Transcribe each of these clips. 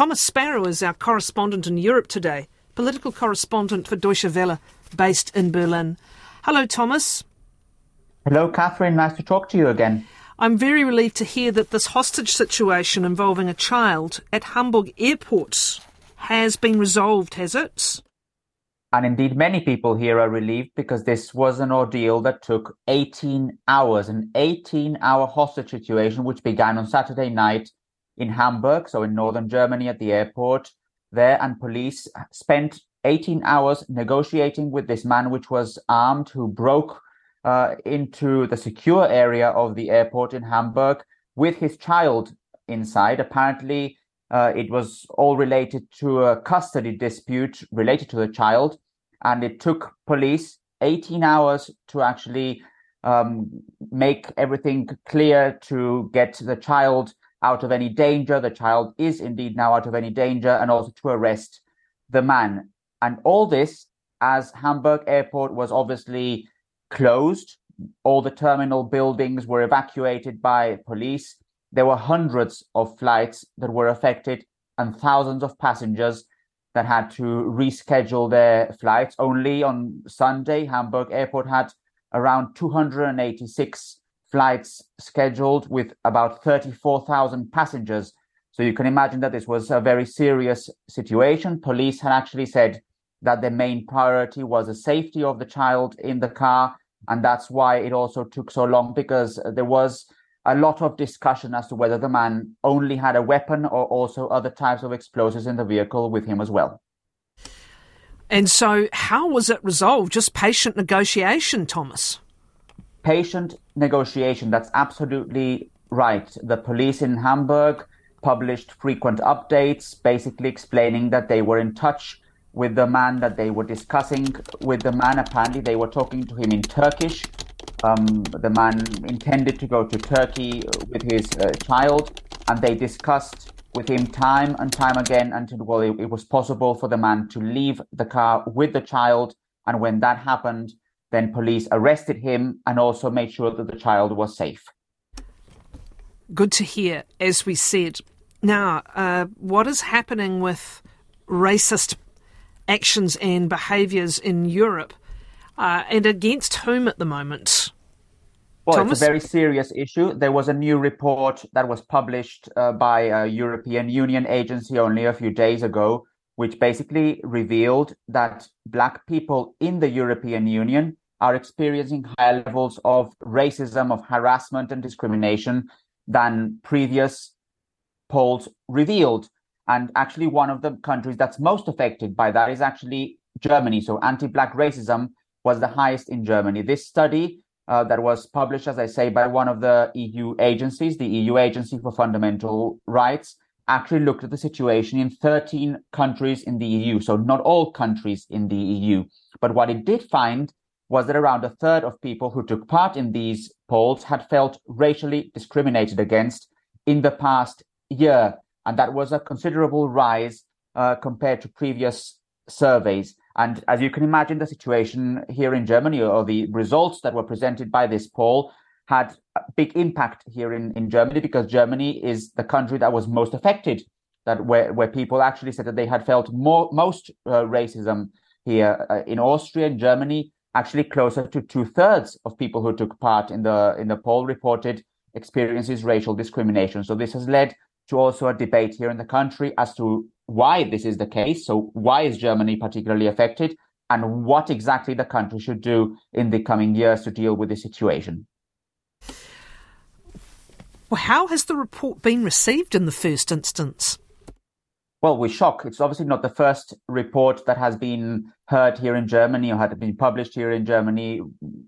Thomas Sparrow is our correspondent in Europe today, political correspondent for Deutsche Welle, based in Berlin. Hello, Thomas. Hello, Catherine. Nice to talk to you again. I'm very relieved to hear that this hostage situation involving a child at Hamburg airport has been resolved, has it? And indeed, many people here are relieved because this was an ordeal that took 18 hours, an 18 hour hostage situation, which began on Saturday night in Hamburg, so in northern Germany at the airport there. And police spent 18 hours negotiating with this man, which was armed, who broke uh, into the secure area of the airport in Hamburg with his child inside. Apparently, uh, it was all related to a custody dispute related to the child, and it took police 18 hours to actually um, make everything clear to get the child out of any danger. The child is indeed now out of any danger, and also to arrest the man. And all this as Hamburg Airport was obviously closed. All the terminal buildings were evacuated by police. There were hundreds of flights that were affected and thousands of passengers that had to reschedule their flights. Only on Sunday, Hamburg Airport had around 286 flights scheduled with about 34,000 passengers. So you can imagine that this was a very serious situation. Police had actually said that the main priority was the safety of the child in the car. And that's why it also took so long because there was a lot of discussion as to whether the man only had a weapon or also other types of explosives in the vehicle with him as well. And so, how was it resolved? Just patient negotiation, Thomas? Patient negotiation, that's absolutely right. The police in Hamburg published frequent updates, basically explaining that they were in touch with the man that they were discussing with the man. Apparently, they were talking to him in Turkish. Um, the man intended to go to Turkey with his uh, child, and they discussed with him time and time again until well, it, it was possible for the man to leave the car with the child. And when that happened, then police arrested him and also made sure that the child was safe. Good to hear, as we said. Now, uh, what is happening with racist actions and behaviours in Europe, uh, and against whom at the moment? Well, Thomas? it's a very serious issue. There was a new report that was published uh, by a European Union agency only a few days ago, which basically revealed that Black people in the European Union are experiencing higher levels of racism, of harassment, and discrimination than previous polls revealed. And actually, one of the countries that's most affected by that is actually Germany. So, anti Black racism was the highest in Germany. This study uh, that was published, as I say, by one of the EU agencies, the EU Agency for Fundamental Rights, actually looked at the situation in 13 countries in the EU. So, not all countries in the EU. But what it did find was that around a third of people who took part in these polls had felt racially discriminated against in the past year. And that was a considerable rise uh, compared to previous surveys. And as you can imagine, the situation here in Germany or the results that were presented by this poll had a big impact here in, in Germany because Germany is the country that was most affected, that where, where people actually said that they had felt more, most uh, racism here. Uh, in Austria and Germany, actually closer to two thirds of people who took part in the in the poll reported experiences racial discrimination. So this has led to also a debate here in the country as to why this is the case. So why is Germany particularly affected and what exactly the country should do in the coming years to deal with the situation. Well, how has the report been received in the first instance? Well, with shock. It's obviously not the first report that has been heard here in Germany or had been published here in Germany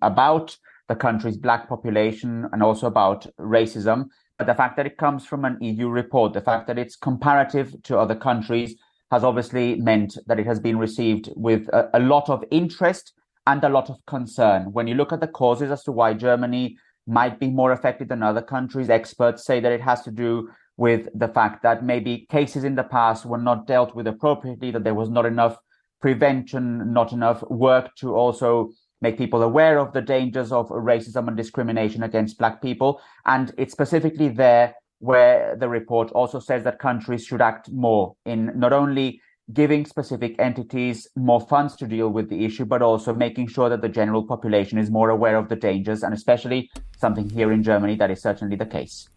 about the country's black population and also about racism. But the fact that it comes from an EU report, the fact that it's comparative to other countries, has obviously meant that it has been received with a, a lot of interest and a lot of concern. When you look at the causes as to why Germany might be more affected than other countries, experts say that it has to do with the fact that maybe cases in the past were not dealt with appropriately, that there was not enough prevention, not enough work to also make people aware of the dangers of racism and discrimination against black people. And it's specifically there where the report also says that countries should act more in not only giving specific entities more funds to deal with the issue, but also making sure that the general population is more aware of the dangers, and especially something here in Germany that is certainly the case.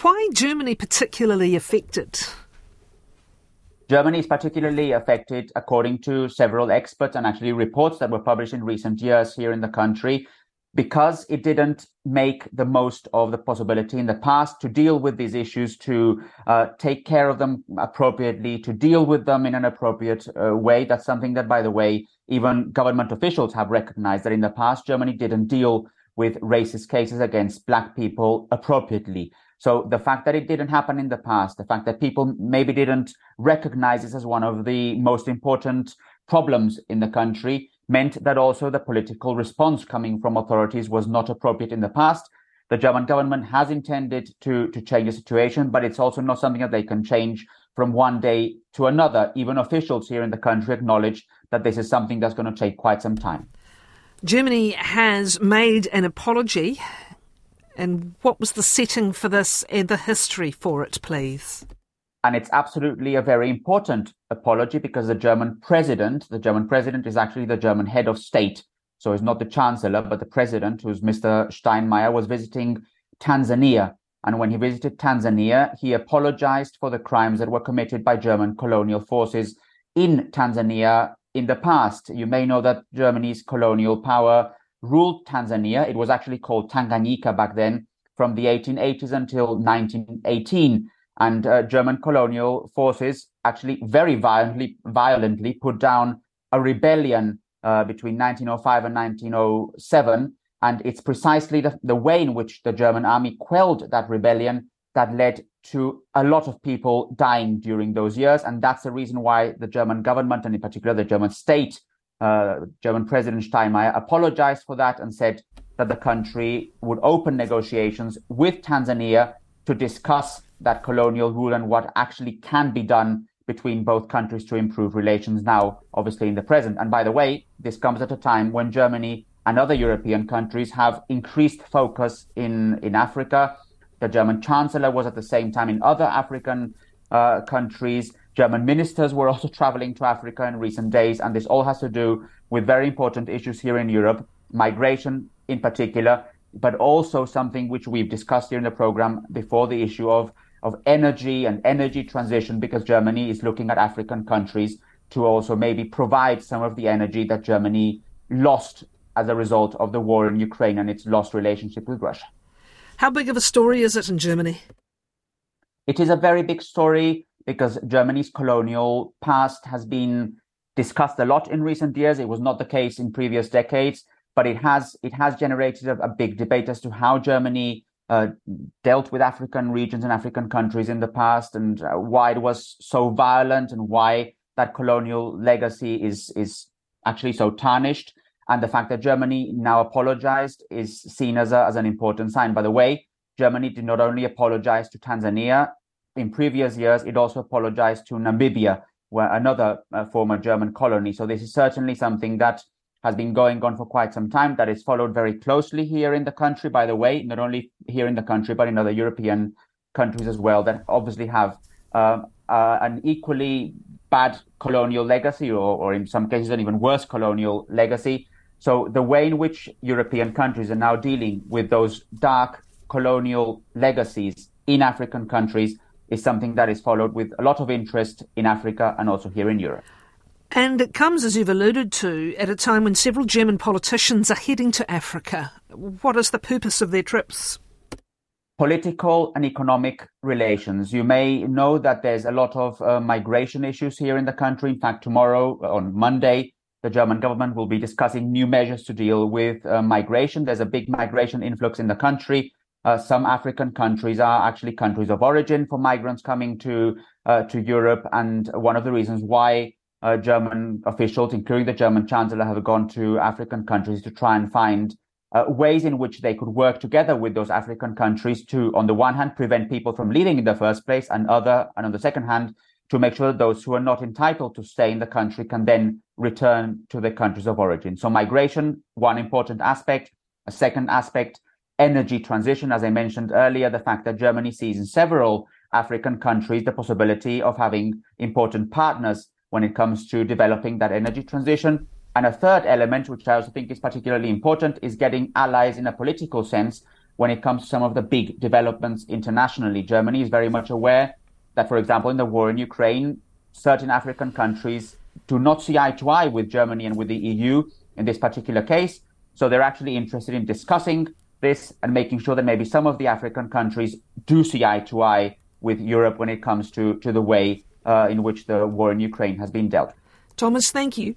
Why Germany particularly affected? Germany is particularly affected, according to several experts and actually reports that were published in recent years here in the country, because it didn't make the most of the possibility in the past to deal with these issues, to uh, take care of them appropriately, to deal with them in an appropriate uh, way. That's something that, by the way, even government officials have recognized that in the past, Germany didn't deal with racist cases against black people appropriately. So the fact that it didn't happen in the past, the fact that people maybe didn't recognize this as one of the most important problems in the country meant that also the political response coming from authorities was not appropriate in the past. The German government has intended to, to change the situation, but it's also not something that they can change from one day to another. Even officials here in the country acknowledge that this is something that's going to take quite some time. Germany has made an apology and what was the setting for this and the history for it, please? And it's absolutely a very important apology because the German president, the German president is actually the German head of state. So it's not the chancellor, but the president, who's Mr. Steinmeier, was visiting Tanzania. And when he visited Tanzania, he apologized for the crimes that were committed by German colonial forces in Tanzania in the past. You may know that Germany's colonial power ruled Tanzania. It was actually called Tanganyika back then from the 1880s until 1918. And uh, German colonial forces actually very violently, violently put down a rebellion uh, between 1905 and 1907. And it's precisely the, the way in which the German army quelled that rebellion that led to a lot of people dying during those years. And that's the reason why the German government, and in particular the German state, uh, German President Steinmeier apologized for that and said that the country would open negotiations with Tanzania to discuss that colonial rule and what actually can be done between both countries to improve relations now, obviously in the present. And by the way, this comes at a time when Germany and other European countries have increased focus in, in Africa. The German Chancellor was at the same time in other African uh, countries. German ministers were also traveling to Africa in recent days, and this all has to do with very important issues here in Europe, migration in particular, but also something which we've discussed here in the program before the issue of, of energy and energy transition, because Germany is looking at African countries to also maybe provide some of the energy that Germany lost as a result of the war in Ukraine and its lost relationship with Russia. How big of a story is it in Germany? It is a very big story because Germany's colonial past has been discussed a lot in recent years. It was not the case in previous decades, but it has it has generated a, a big debate as to how Germany uh, dealt with African regions and African countries in the past, and uh, why it was so violent, and why that colonial legacy is is actually so tarnished. And the fact that Germany now apologized is seen as a, as an important sign. By the way, Germany did not only apologize to Tanzania, in previous years, it also apologized to Namibia, where another uh, former German colony. So this is certainly something that has been going on for quite some time. That is followed very closely here in the country, by the way, not only here in the country but in other European countries as well that obviously have uh, uh, an equally bad colonial legacy, or, or in some cases an even worse colonial legacy. So the way in which European countries are now dealing with those dark colonial legacies in African countries is something that is followed with a lot of interest in Africa and also here in Europe. And it comes, as you've alluded to, at a time when several German politicians are heading to Africa. What is the purpose of their trips? Political and economic relations. You may know that there's a lot of uh, migration issues here in the country. In fact, tomorrow, on Monday, the German government will be discussing new measures to deal with uh, migration. There's a big migration influx in the country. Uh, some African countries are actually countries of origin for migrants coming to uh, to Europe, and one of the reasons why uh, German officials, including the German Chancellor, have gone to African countries to try and find uh, ways in which they could work together with those African countries to, on the one hand, prevent people from leaving in the first place, and other, and on the second hand, to make sure that those who are not entitled to stay in the country can then return to their countries of origin. So migration, one important aspect. A second aspect energy transition. As I mentioned earlier, the fact that Germany sees in several African countries the possibility of having important partners when it comes to developing that energy transition. And a third element, which I also think is particularly important, is getting allies in a political sense when it comes to some of the big developments internationally. Germany is very much aware that, for example, in the war in Ukraine, certain African countries do not see eye to eye with Germany and with the EU in this particular case. So they're actually interested in discussing this and making sure that maybe some of the African countries do see eye to eye with Europe when it comes to, to the way Uh, in which the war in Ukraine has been dealt. Thomas, thank you.